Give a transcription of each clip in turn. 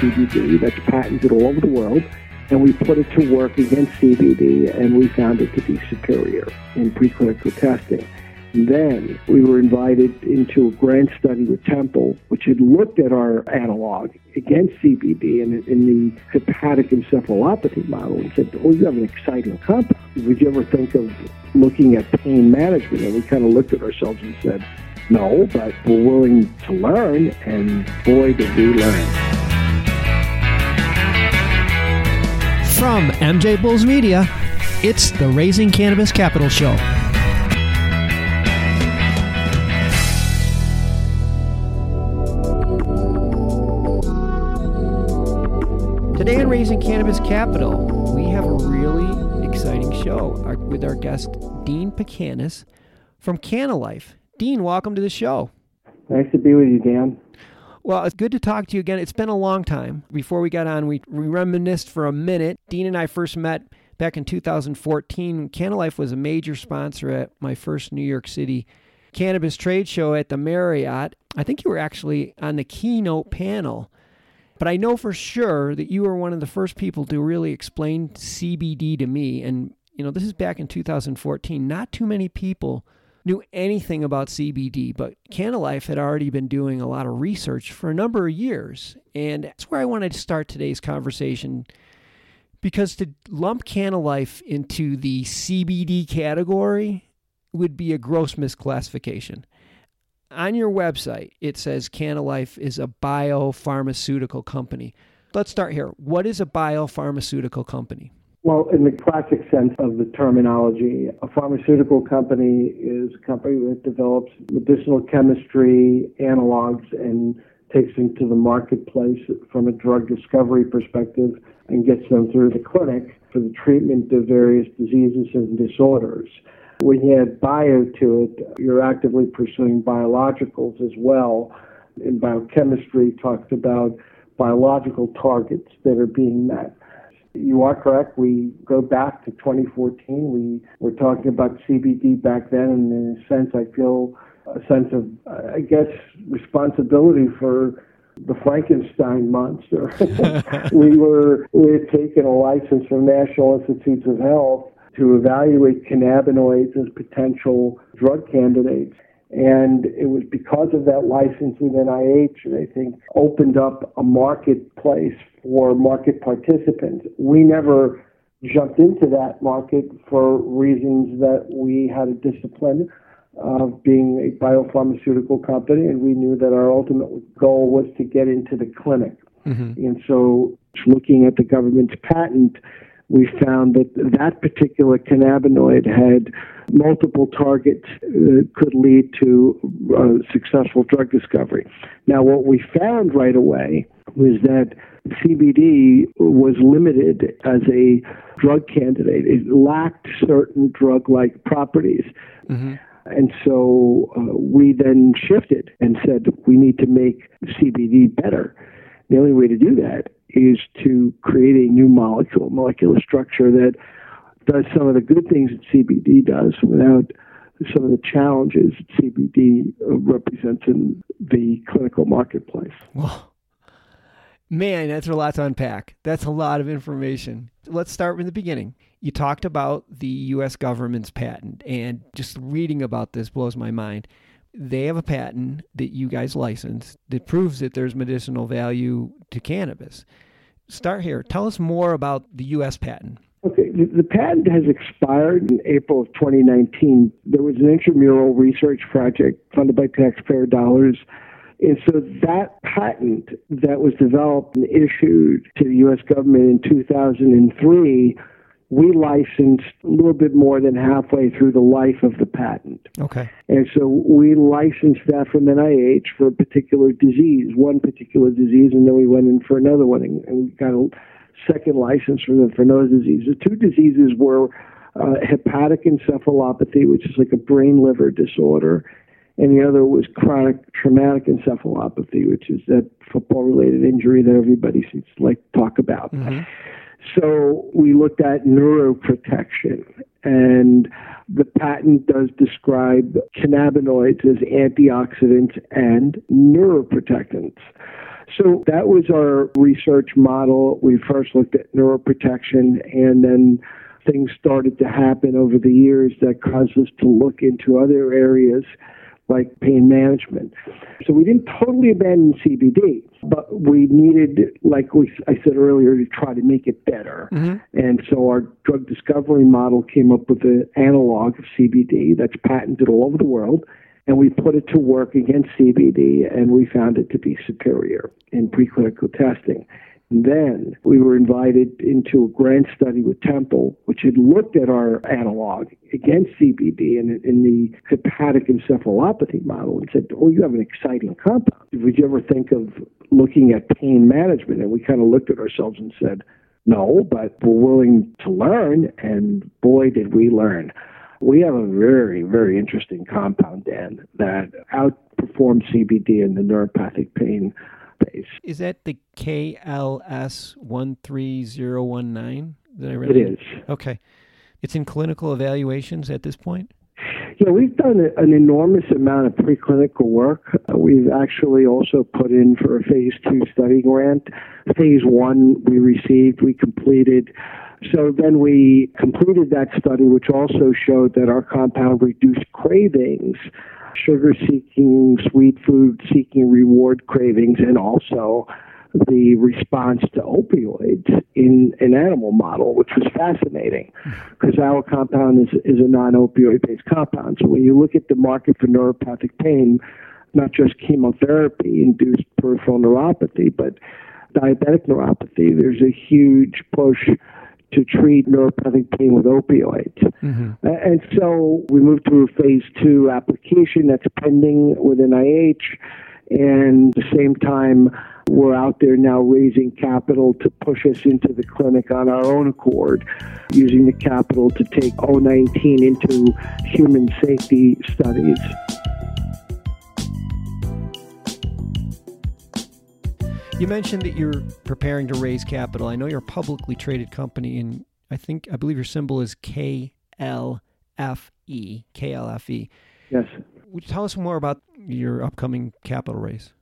CBD that's patented all over the world, and we put it to work against CBD, and we found it to be superior in preclinical testing. Then we were invited into a grant study with Temple, which had looked at our analog against CBD in, in the hepatic encephalopathy model and said, oh, you have an exciting compound. Would you ever think of looking at pain management? And we kind of looked at ourselves and said, no, but we're willing to learn, and boy, did we learn. From MJ Bulls Media, it's the Raising Cannabis Capital Show. Today on Raising Cannabis Capital, we have a really exciting show with our guest, Dean Petkanas from Kannalife. Dean, welcome to the show. Nice to be with you, Dan. Well, it's good to talk to you again. It's been a long time. Before we got on, we, we reminisced for a minute. Dean and I first met back in 2014. Kannalife was a major sponsor at my first New York City cannabis trade show at the Marriott. I think you were actually on the keynote panel but I know for sure that you were one of the first people to really explain CBD to me. And, you know, this is back in 2014. Not too many people knew anything about CBD, but Kannalife had already been doing a lot of research for a number of years. And that's where I wanted to start today's conversation because to lump Kannalife into the CBD category would be a gross misclassification on your website, it says Kannalife is a biopharmaceutical company. Let's start here. What is a biopharmaceutical company? Well, in the classic sense of the terminology, a pharmaceutical company is a company that develops medicinal chemistry analogs and takes them to the marketplace from a drug discovery perspective and gets them through the clinic for the treatment of various diseases and disorders. When you add bio to it, you're actively pursuing biologicals as well. In biochemistry, talks about biological targets that are being met. You are correct. We go back to 2014. We were talking about CBD back then, and in a sense, I feel a sense of, I guess, responsibility for the Frankenstein monster. we were we had taken a license from National Institutes of Health to evaluate cannabinoids as potential drug candidates. And it was because of that license with NIH that I think opened up a marketplace for market participants. We never jumped into that market for reasons that we had a discipline of being a biopharmaceutical company, and we knew that our ultimate goal was to get into the clinic. Mm-hmm. And so, looking at the government's patent, we found that that particular cannabinoid had multiple targets that could lead to uh, successful drug discovery. Now, what we found right away was that CBD was limited as a drug candidate. It lacked certain drug like properties. Mm-hmm. And so uh, we then shifted and said we need to make CBD better. The only way to do that is to create a new molecule, molecular structure that does some of the good things that CBD does without some of the challenges that CBD uh, represents in the clinical marketplace. Well, man, that's a lot to unpack. That's a lot of information. Let's start from the beginning. You talked about the U.S. government's patent, and just reading about this blows my mind they have a patent that you guys licensed that proves that there's medicinal value to cannabis. Start here. Tell us more about the U.S. patent. Okay, the patent has expired in April of 2019. There was an intramural research project funded by taxpayer dollars. And so that patent that was developed and issued to the U.S. government in 2003 we licensed a little bit more than halfway through the life of the patent. Okay. And so we licensed that from NIH for a particular disease, one particular disease, and then we went in for another one and, we got a second license for them for another disease. The two diseases were uh, hepatic encephalopathy, which is like a brain liver disorder, and the other was chronic traumatic encephalopathy, which is that football related injury that everybody seems to like to talk about. Mm-hmm. So we looked at neuroprotection, and the patent does describe cannabinoids as antioxidants and neuroprotectants. So that was our research model. We first looked at neuroprotection and then things started to happen over the years that caused us to look into other areas like pain management. So we didn't totally abandon CBD, but we needed, like we, I said earlier, to try to make it better. Mm-hmm. And so our drug discovery model came up with an analog of CBD that's patented all over the world. And we put it to work against CBD, and we found it to be superior in preclinical testing. Then we were invited into a grant study with Temple, which had looked at our analog against CBD in, in the hepatic encephalopathy model and said, Oh, you have an exciting compound. Would you ever think of looking at pain management? And we kind of looked at ourselves and said, No, but we're willing to learn. And boy, did we learn. We have a very, very interesting compound, Dan, that outperforms CBD in the neuropathic pain Is that the KLS one three zero one nine that I read? It is. Okay. It's in clinical evaluations at this point? Yeah, we've done an enormous amount of preclinical work. Uh, we've actually also put in for a phase two study grant. Phase one we received, we completed. So then we completed that study, which also showed that our compound reduced cravings sugar seeking, sweet food seeking reward cravings, and also the response to opioids in an animal model, which was fascinating hmm. because our compound is, is a non opioid based compound. So when you look at the market for neuropathic pain, not just chemotherapy induced peripheral neuropathy, but diabetic neuropathy, there's a huge push to treat neuropathic pain with opioids. Mm-hmm. And so we moved to a phase two application that's pending with NIH. And at the same time, we're out there now raising capital to push us into the clinic on our own accord, using the capital to take 019 into human safety studies. You mentioned that you're preparing to raise capital. I know you're a publicly traded company, and I think I believe your symbol is KLFE. KLFE. Yes. Would you tell us more about your upcoming capital raise?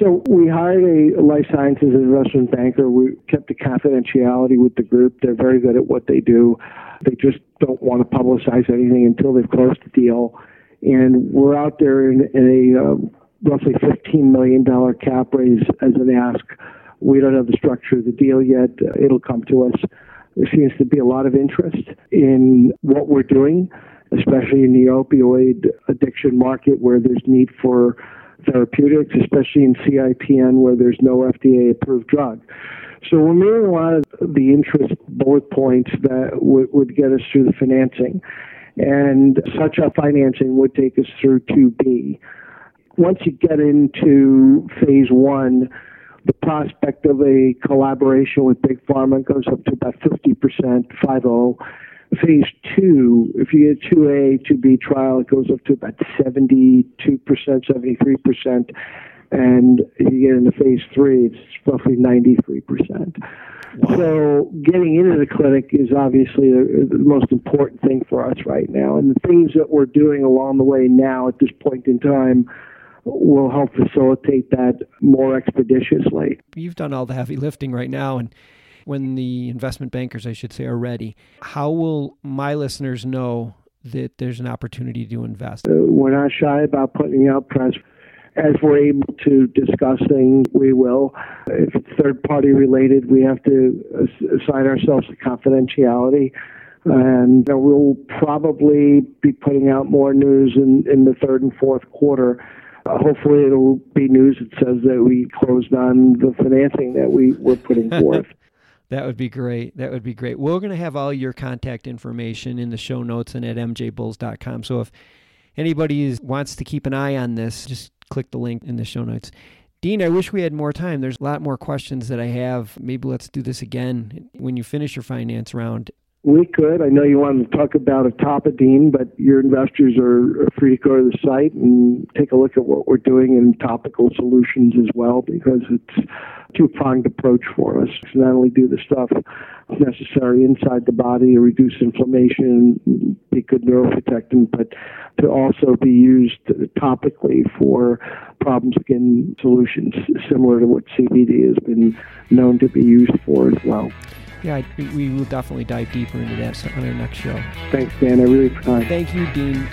So we hired a life sciences investment banker. We kept the confidentiality with the group. They're very good at what they do. They just don't want to publicize anything until they've closed the deal. And we're out there in, in a um, roughly $15 million cap raise as an ask. We don't have the structure of the deal yet. Uh, it'll come to us. There seems to be a lot of interest in what we're doing, especially in the opioid addiction market where there's need for therapeutics, especially in CIPN where there's no FDA approved drug. So we're meeting a lot of the interest bullet points that w- would get us through the financing. And such a financing would take us through 2B once you get into phase one, the prospect of a collaboration with Big Pharma goes up to about 50%, 5 Phase two, if you get 2A, 2B trial, it goes up to about 72%, 73%. And if you get into phase three, it's roughly 93%. Wow. So getting into the clinic is obviously the, the, most important thing for us right now. And the things that we're doing along the way now at this point in time will help facilitate that more expeditiously. You've done all the heavy lifting right now, and when the investment bankers, I should say, are ready, how will my listeners know that there's an opportunity to invest? Uh, we're not shy about putting out press. As we're able to discuss things, we will. If it's third party related, we have to assign ourselves to confidentiality and we'll probably be putting out more news in, in the third and fourth quarter hopefully it'll be news that says that we closed on the financing that we were putting forth. that would be great. That would be great. We're going to have all your contact information in the show notes and at mjbulls.com. So if anybody is, wants to keep an eye on this, just click the link in the show notes. Dean, I wish we had more time. There's a lot more questions that I have. Maybe let's do this again when you finish your finance round. We could. I know you wanted to talk about Atopidine, but your investors are, free to go to the site and take a look at what we're doing in topical solutions as well, because it's a two-pronged approach for us. To not only do the stuff necessary inside the body to reduce inflammation, be good neuroprotectant, but to also be used topically for problem skin solutions, similar to what CBD has been known to be used for as well yeah, we will definitely dive deeper into that on our next show. Thanks, Dan. I really appreciate it. Thank you, Dean.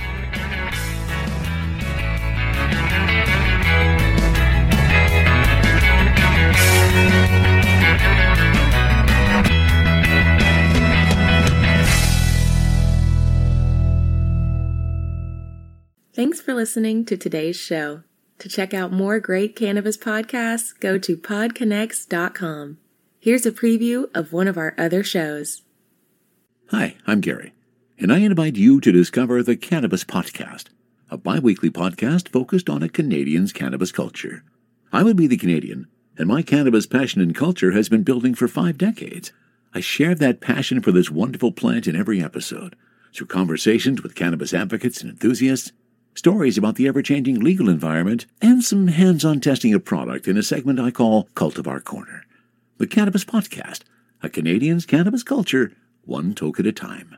Thanks for listening to today's show. To check out more great cannabis podcasts, go to podconnects.com. Here's a preview of one of our other shows. Hi, I'm Gary, and I invite you to discover the Cannabis Podcast, a bi weekly podcast focused on a Canadian's cannabis culture. I would be the Canadian, and my cannabis passion and culture has been building for five decades. I share that passion for this wonderful plant in every episode through conversations with cannabis advocates and enthusiasts, stories about the ever changing legal environment, and some hands on testing of product in a segment I call Cultivar Corner the Cannabis Podcast, a Canadian's cannabis culture, one toke at a time.